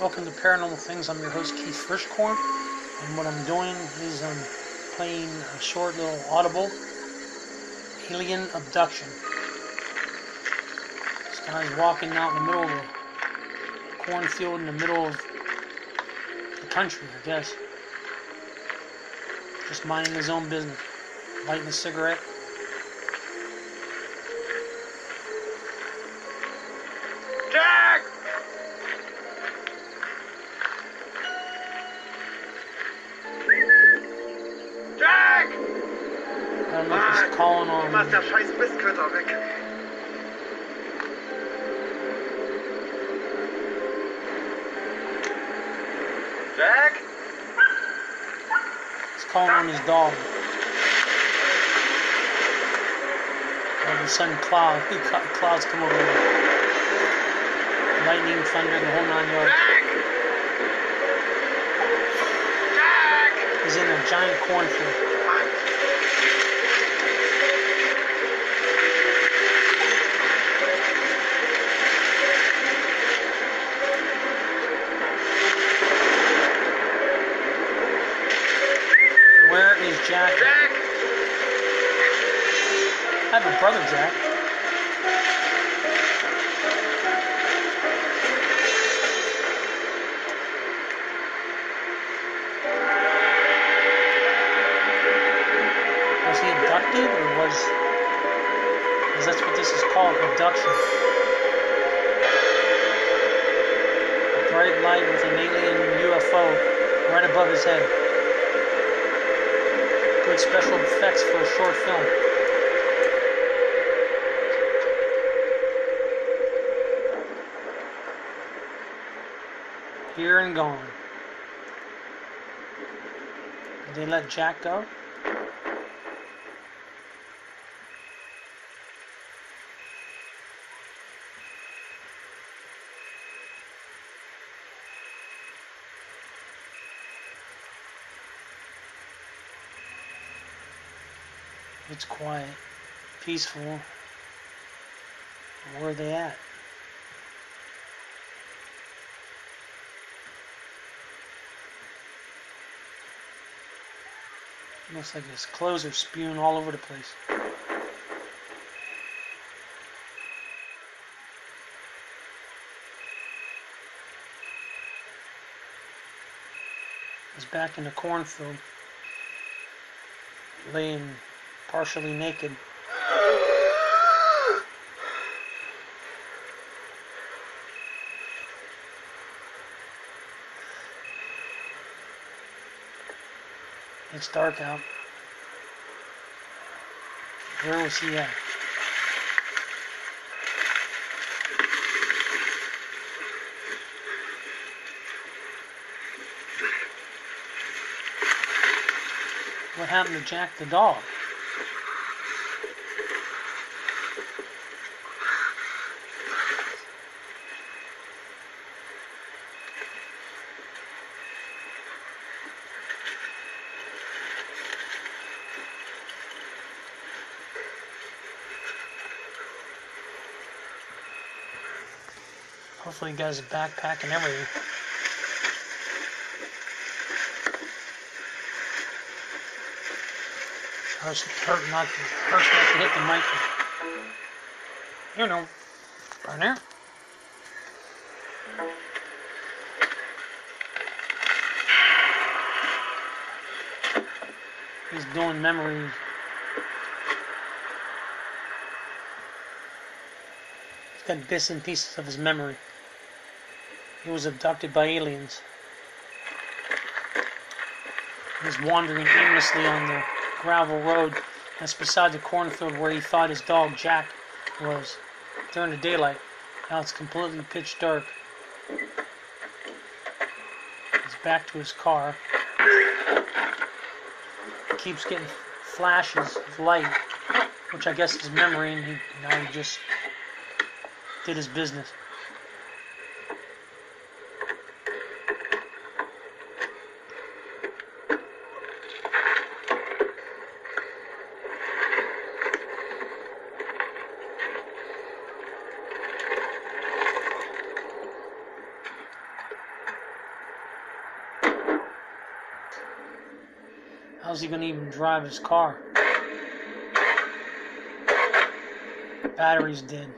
Welcome to Paranormal Things. I'm your host Keith Frischkorn, and what I'm doing is I'm playing a short little audible alien abduction. This guy's walking out in the middle of a cornfield in the middle of the country, I guess. Just minding his own business, lighting a cigarette. Don't know if he's calling Wie on. der scheiß Mistköter weg? Jack? He's calling on his dog. All of a sudden, cloud, clouds come over. him. Lightning, thunder, the whole nine yards. Jack! Jack! He's in a giant cornfield. I have a brother, Jack. Was he abducted or was. Because that's what this is called abduction. A bright light with an alien UFO right above his head. Good special effects for a short film. Here and gone. Did they let Jack go? It's quiet, peaceful. Where are they at? Looks like his clothes are spewing all over the place. He's back in the cornfield, laying partially naked. It's dark out. Where was he at? What happened to Jack the dog? Hopefully, he got his backpack and everything. Oh, hurts, hurt not hurts not to hit the mic. You know, right there. He's doing memory. He's got bits and pieces of his memory. He was abducted by aliens. He's wandering aimlessly on the gravel road that's beside the cornfield where he thought his dog Jack was during the daylight. Now it's completely pitch dark. He's back to his car. He keeps getting flashes of light, which I guess is memory, and he, now he just did his business. How's he gonna even drive his car? Battery's dead.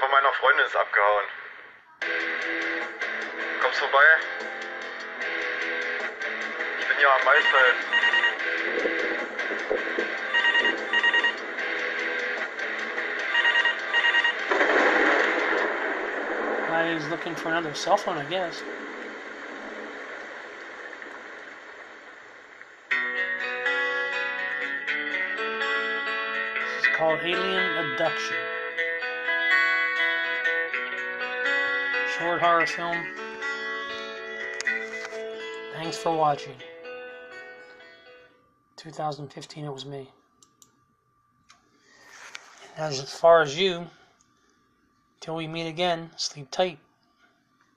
Von meiner Freundin ist abgehauen. Kommst vorbei? Ich bin hier am Maisfeld. Uh, he's looking for another cell phone, I guess. This is called Alien Abduction. Short horror film. Thanks for watching. 2015 it was me. As far as you, till we meet again, sleep tight.